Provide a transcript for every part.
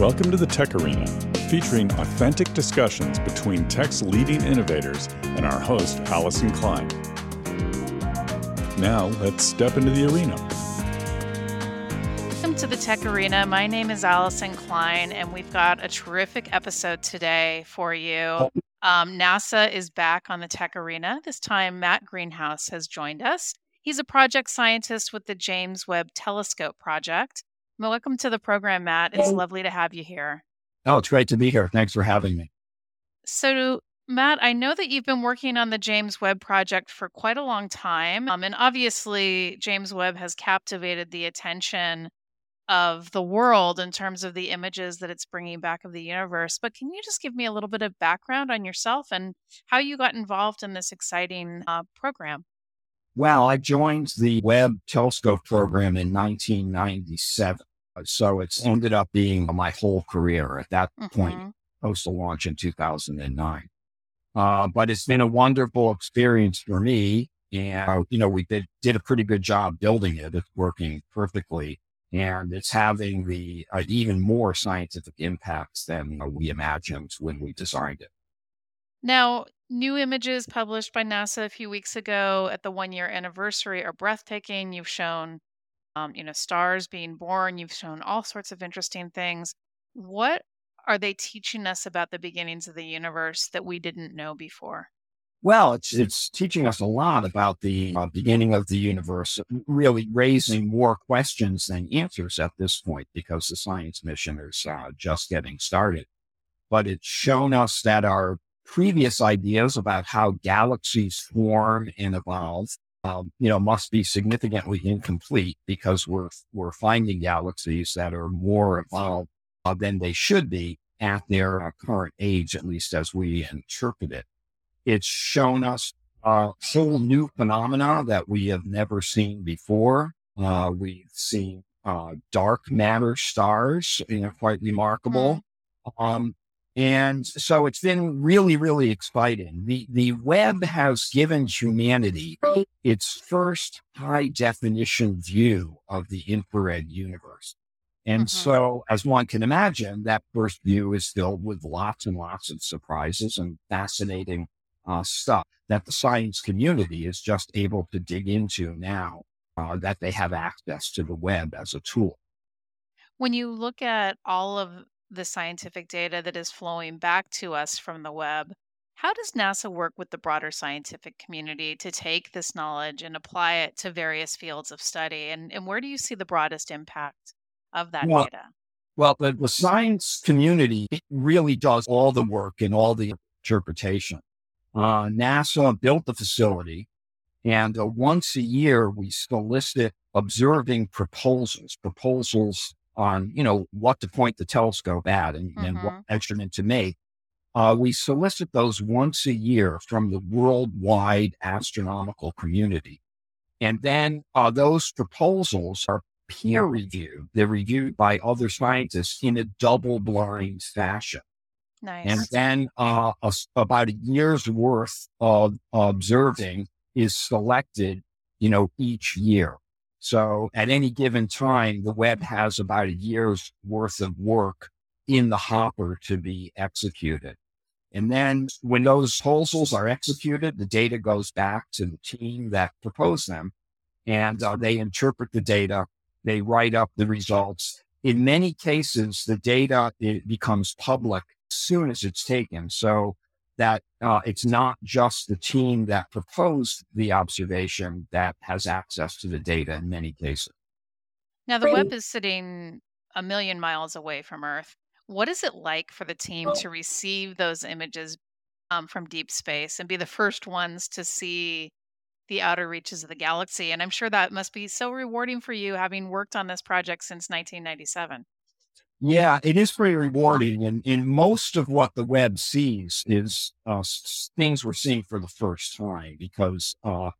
Welcome to the Tech Arena, featuring authentic discussions between tech's leading innovators and our host, Allyson Klein. Now, let's step into the arena. Welcome to the Tech Arena. My name is Allyson Klein, and we've got a terrific episode today for you. Um, NASA is back on the Tech Arena. This time, Matt Greenhouse has joined us. He's a project scientist with the James Webb Telescope Project. Welcome to the program, Matt. It's lovely to have you here. Oh, it's great to be here. Thanks for having me. So, Matt, I know that you've been working on the James Webb project for quite a long time. Um, and obviously, James Webb has captivated the attention of the world in terms of the images that it's bringing back of the universe. But can you just give me a little bit of background on yourself and how you got involved in this exciting uh, program? Well, I joined the Webb Telescope program in 1997. So it's ended up being my whole career at that mm-hmm. point, postal launch in 2009. Uh, but it's been a wonderful experience for me. And, you know, we did, did a pretty good job building it. It's working perfectly. And it's having the uh, even more scientific impacts than uh, we imagined when we designed it. Now, new images published by NASA a few weeks ago at the one year anniversary are breathtaking. You've shown um, you know, stars being born. You've shown all sorts of interesting things. What are they teaching us about the beginnings of the universe that we didn't know before? Well, it's it's teaching us a lot about the uh, beginning of the universe, really raising more questions than answers at this point because the science mission is uh, just getting started. But it's shown us that our previous ideas about how galaxies form and evolve um, you know, must be significantly incomplete because we're we're finding galaxies that are more evolved uh, than they should be at their uh, current age, at least as we interpret it. It's shown us a whole new phenomena that we have never seen before. Uh, we've seen uh, dark matter stars, you know, quite remarkable. Mm. Um, and so it's been really, really exciting. The, the Webb has given humanity its first high definition view of the infrared universe. And mm-hmm. so, as one can imagine, that first view is filled with lots and lots of surprises and fascinating uh, stuff that the science community is just able to dig into now uh, that they have access to the Webb as a tool. When you look at all of the scientific data that is flowing back to us from the Webb, how does NASA work with the broader scientific community to take this knowledge and apply it to various fields of study? And, and where do you see the broadest impact of that well, data? Well, the, the science community really does all the work and all the interpretation. Uh, NASA built the facility, and uh, once a year we solicit observing proposals, proposals on, you know, what to point the telescope at and, mm-hmm. and what mm-hmm. instrument to make. Uh, we solicit those once a year from the worldwide astronomical community. And then uh, those proposals are peer reviewed. They're reviewed by other scientists in a double blind fashion. Nice. And then uh, a, about a year's worth of observing is selected, you know, each year. So at any given time, the Webb has about a year's worth of work in the hopper to be executed. And then when those proposals are executed, the data goes back to the team that proposed them and uh, they interpret the data. They write up the results. In many cases, the data it becomes public as soon as it's taken. So that uh, it's not just the team that proposed the observation that has access to the data in many cases. Now, the Webb is sitting a million miles away from Earth. What is it like for the team to receive those images um, from deep space and be the first ones to see the outer reaches of the galaxy? And I'm sure that must be so rewarding for you having worked on this project since 1997. Yeah, it is pretty rewarding. And in most of what the Webb sees is uh, things we're seeing for the first time because uh,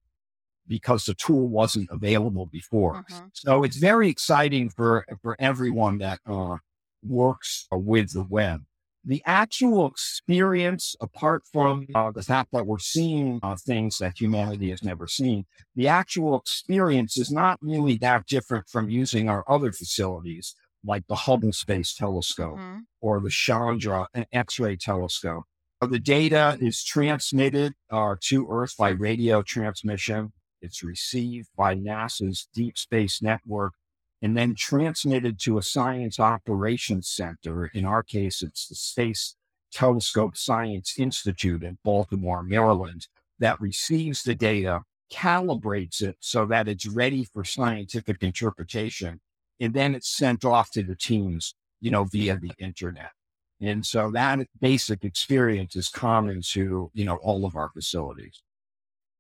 because the tool wasn't available before. Mm-hmm. So it's very exciting for for everyone that uh, works with the Webb. The actual experience, apart from uh, the fact that we're seeing uh, things that humanity has never seen, the actual experience is not really that different from using our other facilities like the Hubble Space Telescope hmm or the Chandra X-ray telescope. Uh, The data is transmitted uh, to Earth by radio transmission. It's received by NASA's Deep Space Network and then transmitted to a science operations center. In our case, it's the Space Telescope Science Institute in Baltimore, Maryland, that receives the data, calibrates it so that it's ready for scientific interpretation, and then it's sent off to the teams, you know, via the internet. And so that basic experience is common to, you know, all of our facilities.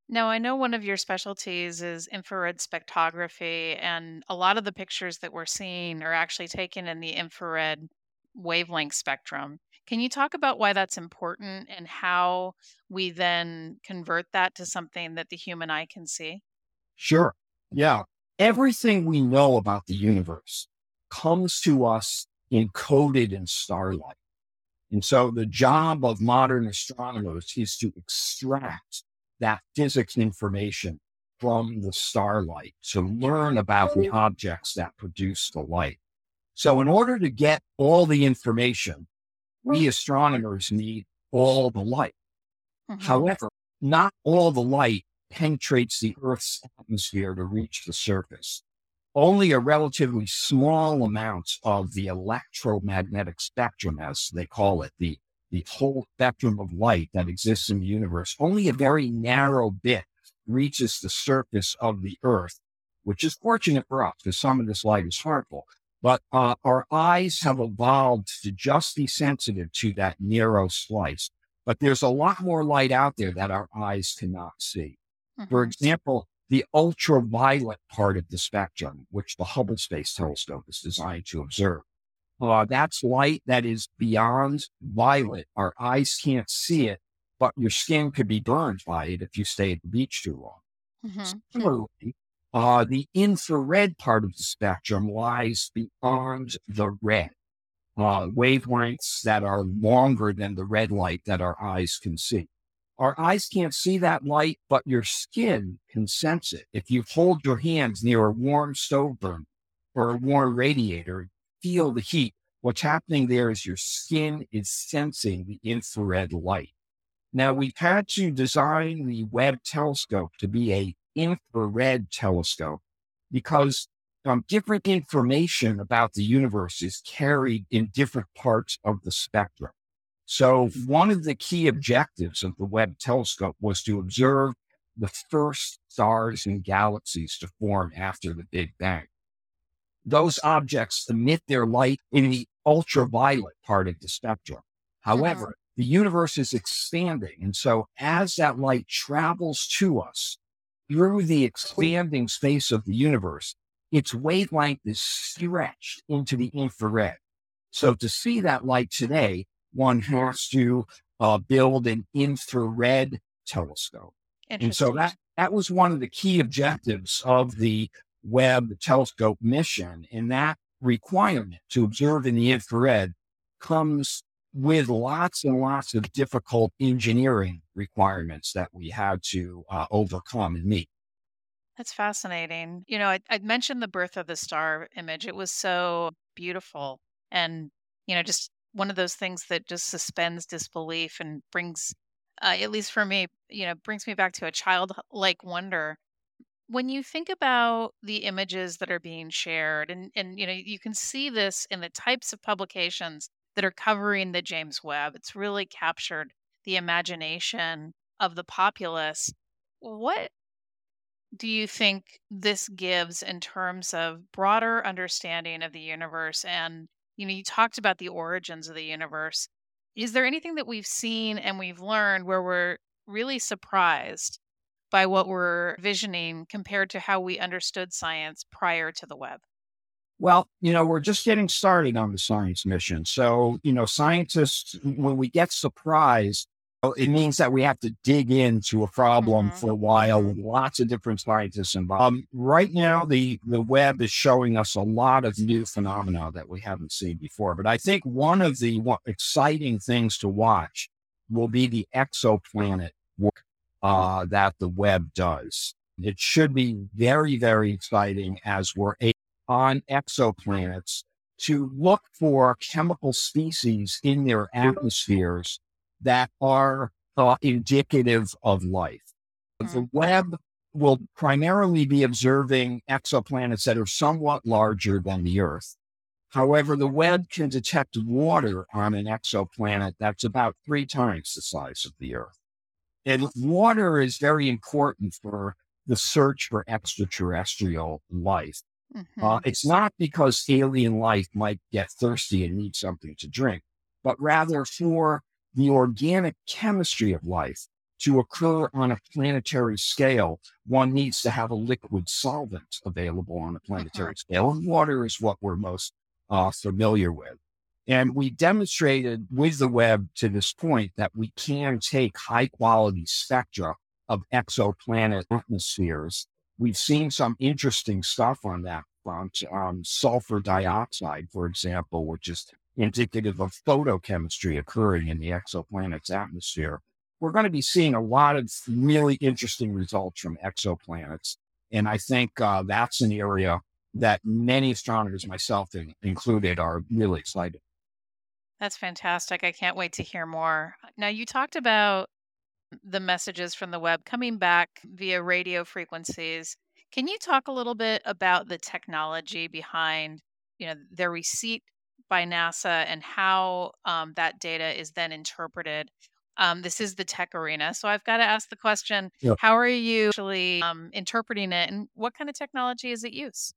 Now, I know one of your specialties is infrared spectrography, and a lot of the pictures that we're seeing are actually taken in the infrared wavelength spectrum. Can you talk about why that's important and how we then convert that to something that the human eye can see? Sure. Yeah. Everything we know about the universe comes to us encoded in starlight. And so the job of modern astronomers is to extract that physics information from the starlight to learn about the objects that produce the light. So in order to get all the information, we astronomers need all the light. Mhm. However, not all the light penetrates the Earth's atmosphere to reach the surface. Only a relatively small amount of the electromagnetic spectrum, as they call it, the, the whole spectrum of light that exists in the universe, only a very narrow bit reaches the surface of the Earth, which is fortunate for us because some of this light is harmful. But uh, our eyes have evolved to just be sensitive to that narrow slice. But there's a lot more light out there that our eyes cannot see. For Mhm. example, the ultraviolet part of the spectrum, which the Hubble Space Telescope is designed to observe. Uh, that's light that is beyond violet. Our eyes can't see it, but your skin could be burned by it if you stay at the beach too long. Mhm. Similarly, uh, the infrared part of the spectrum lies beyond the red uh, wavelengths that are longer than the red light that our eyes can see. Our eyes can't see that light, but your skin can sense it. If you hold your hands near a warm stove burner or a warm radiator, feel the heat. What's happening there is your skin is sensing the infrared light. Now we've had to design the Webb telescope to be a infrared telescope because um, different information about the universe is carried in different parts of the spectrum. So one of the key objectives of the Webb telescope was to observe the first stars and galaxies to form after the Big Bang. Those objects emit their light in the ultraviolet part of the spectrum. However, uh-huh. the universe is expanding. And so as that light travels to us through the expanding space of the universe, its wavelength is stretched into the infrared. So to see that light today, one has to uh, build an infrared telescope. And so that, that was one of the key objectives of the Webb telescope mission. And that requirement to observe in the infrared comes with lots and lots of difficult engineering requirements that we had to uh, overcome and meet. That's fascinating. You know, I, I mentioned the birth of the star image. It was so beautiful and, you know, just one of those things that just suspends disbelief and brings, uh, at least for me, you know, brings me back to a childlike wonder. When you think about the images that are being shared, and, and, you know, you can see this in the types of publications that are covering the James Webb, it's really captured the imagination of the populace. What do you think this gives in terms of broader understanding of the universe and you know you talked about the origins of the universe is there anything that we've seen and we've learned where we're really surprised by what we're visioning compared to how we understood science prior to the Webb Well, you know, we're just getting started on the science mission. So, you know, scientists, when we get surprised, it means that we have to dig into a problem Mhm. for a while with lots of different scientists involved. Um, right now, the, the Webb is showing us a lot of new phenomena that we haven't seen before. But I think one of the exciting things to watch will be the exoplanet work uh, that the Webb does. It should be very, very exciting as we're on exoplanets to look for chemical species in their atmospheres that are uh, indicative of life. Mm. The Webb will primarily be observing exoplanets that are somewhat larger than the Earth. However, the Webb can detect water on an exoplanet that's about three times the size of the Earth. And water is very important for the search for extraterrestrial life. Mm-hmm. Uh, it's not because alien life might get thirsty and need something to drink, but rather for the organic chemistry of life to occur on a planetary scale, one needs to have a liquid solvent available on a planetary mm-hmm. scale. And water is what we're most uh, familiar with. And we demonstrated with the Webb to this point that we can take high quality spectra of exoplanet atmospheres. We've seen some interesting stuff on that front. Um, sulfur dioxide, for example, which is indicative of photochemistry occurring in the exoplanet's atmosphere. We're going to be seeing a lot of really interesting results from exoplanets. And I think uh, that's an area that many astronomers, myself included, are really excited. That's fantastic. I can't wait to hear more. Now, you talked about the messages from the Webb coming back via radio frequencies. Can you talk a little bit about the technology behind, you know, their receipt by NASA and how um, that data is then interpreted? Um, this is the tech arena, so I've got to ask the question: yeah. How are you actually um, interpreting it, and what kind of technology is it use?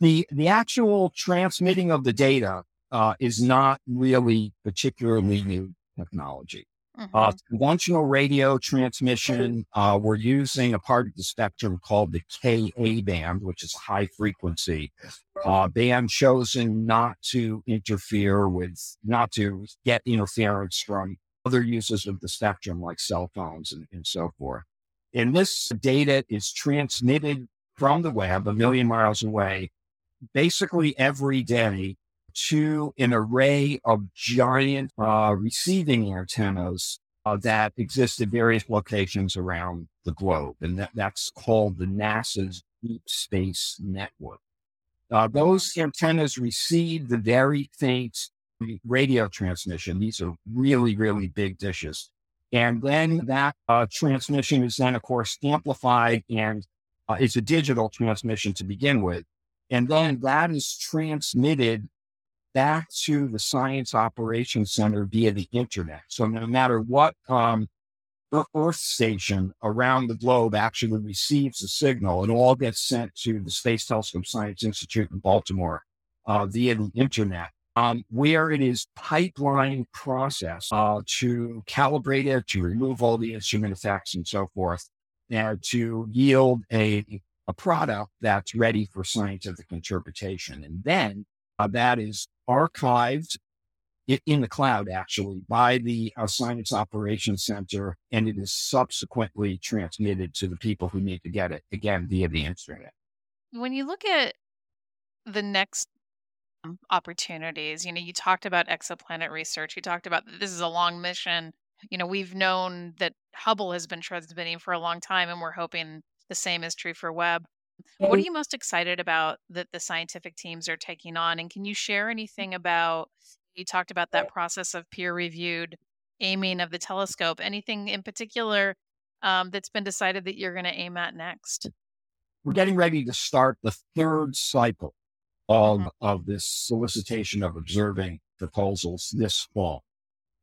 The the actual transmitting of the data uh, is not really particularly new technology. Mm-hmm. Uh, conventional radio transmission, uh, we're using a part of the spectrum called the Ka band, which is high frequency uh, band chosen not to interfere with, not to get interference from other uses of the spectrum like cell phones and, and so forth. And this data is transmitted from the Webb a million miles away, basically every day to an array of giant uh, receiving antennas uh, that exist at various locations around the globe. And that, that's called the NASA's Deep Space Network. Uh, those antennas receive the very faint radio transmission. These are really, really big dishes. And then that uh, transmission is then, of course, amplified and uh, it's a digital transmission to begin with. And then that is transmitted back to the Science Operations Center via the internet. So no matter what um, Earth station around the globe actually receives the signal, it all gets sent to the Space Telescope Science Institute in Baltimore uh, via the internet. Um, where it is pipeline process uh, to calibrate it, to remove all the instrument effects and so forth, and to yield a, a product that's ready for scientific interpretation. And then uh, that is archived in the cloud, actually, by the uh, Science Operations Center, and it is subsequently transmitted to the people who need to get it, again, via the internet. When you look at the next um, opportunities, you know, you talked about exoplanet research, you talked about this is a long mission. You know, we've known that Hubble has been transmitting for a long time, and we're hoping the same is true for Webb. What are you most excited about that the scientific teams are taking on? And can you share anything about? You talked about that process of peer reviewed aiming of the telescope. Anything in particular um, that's been decided that you're going to aim at next? We're getting ready to start the third cycle of, mm-hmm. of this solicitation of observing proposals this fall.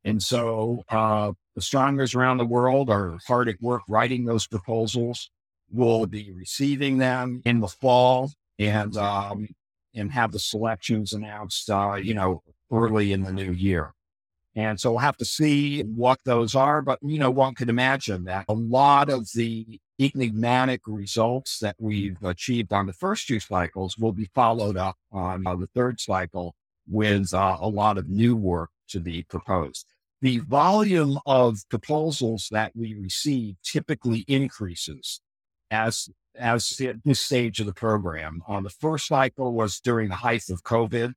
And so uh, astronomers around the world are hard at work writing those proposals. We'll be receiving them in the fall and um, and have the selections announced, uh, you know, early in the new year. And so we'll have to see what those are. But, you know, one could imagine that a lot of the enigmatic results that we've achieved on the first two cycles will be followed up on uh, the third cycle with uh, a lot of new work to be proposed. The volume of proposals that we receive typically increases as as at this stage of the program. Uh, the first cycle was during the height of COVID.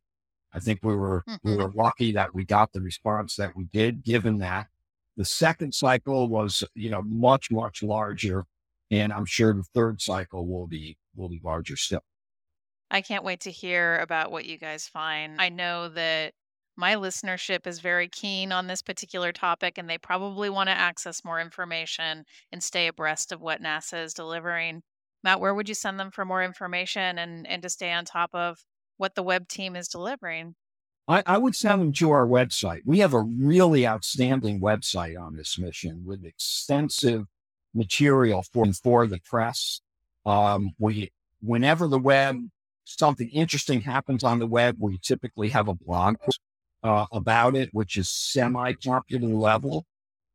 I think we were mm-hmm. we were lucky that we got the response that we did, given that. The second cycle was, you know, much, much larger. And I'm sure the third cycle will be will be larger still. I can't wait to hear about what you guys find. I know that my listenership is very keen on this particular topic and they probably want to access more information and stay abreast of what NASA is delivering. Matt, where would you send them for more information and, and to stay on top of what the Webb team is delivering? I, I, would send them to our website. We have a really outstanding website on this mission with extensive material for, for the press. Um, we, whenever the Webb, something interesting happens on the Webb, we typically have a blog uh, about it, which is semi-popular level.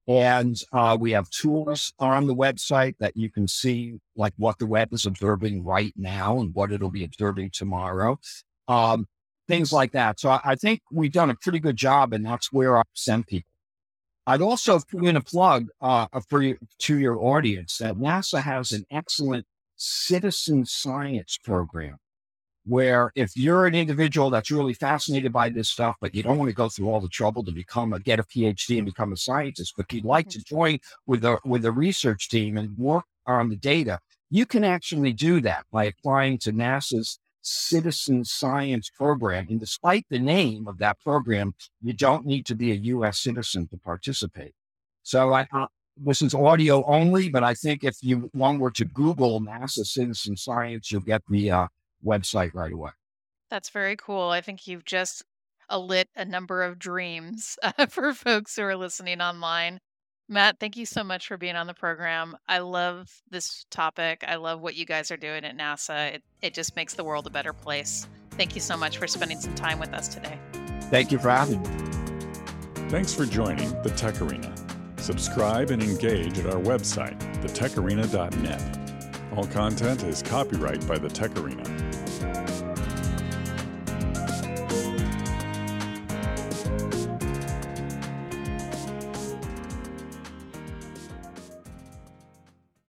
And uh, we have tools on the website that you can see, like what the Webb is observing right now and what it'll be observing tomorrow. Um, things like that. So I, I, think we've done a pretty good job, and that's where I send people. I'd also put in a plug uh, for to your audience that NASA has an excellent citizen science program where if you're an individual that's really fascinated by this stuff, but you don't want to go through all the trouble to become a get a PhD and become a scientist, but you'd like to join with a with a research team and work on the data, you can actually do that by applying to NASA's citizen science program. And despite the name of that program, you don't need to be a U.S. citizen to participate. So I, uh, this is audio only, but I think if you one were to Google NASA citizen science, you'll get the uh, website right away. That's very cool. I think you've just lit a number of dreams uh, for folks who are listening online. Matt, thank you so much for being on the program. I love this topic. I love what you guys are doing at NASA. It, it just makes the world a better place. Thank you so much for spending some time with us today. Thank you for having me. Thanks for joining the Tech Arena. Subscribe and engage at our website, thetecharena.net. All content is copyright by the Tech Arena.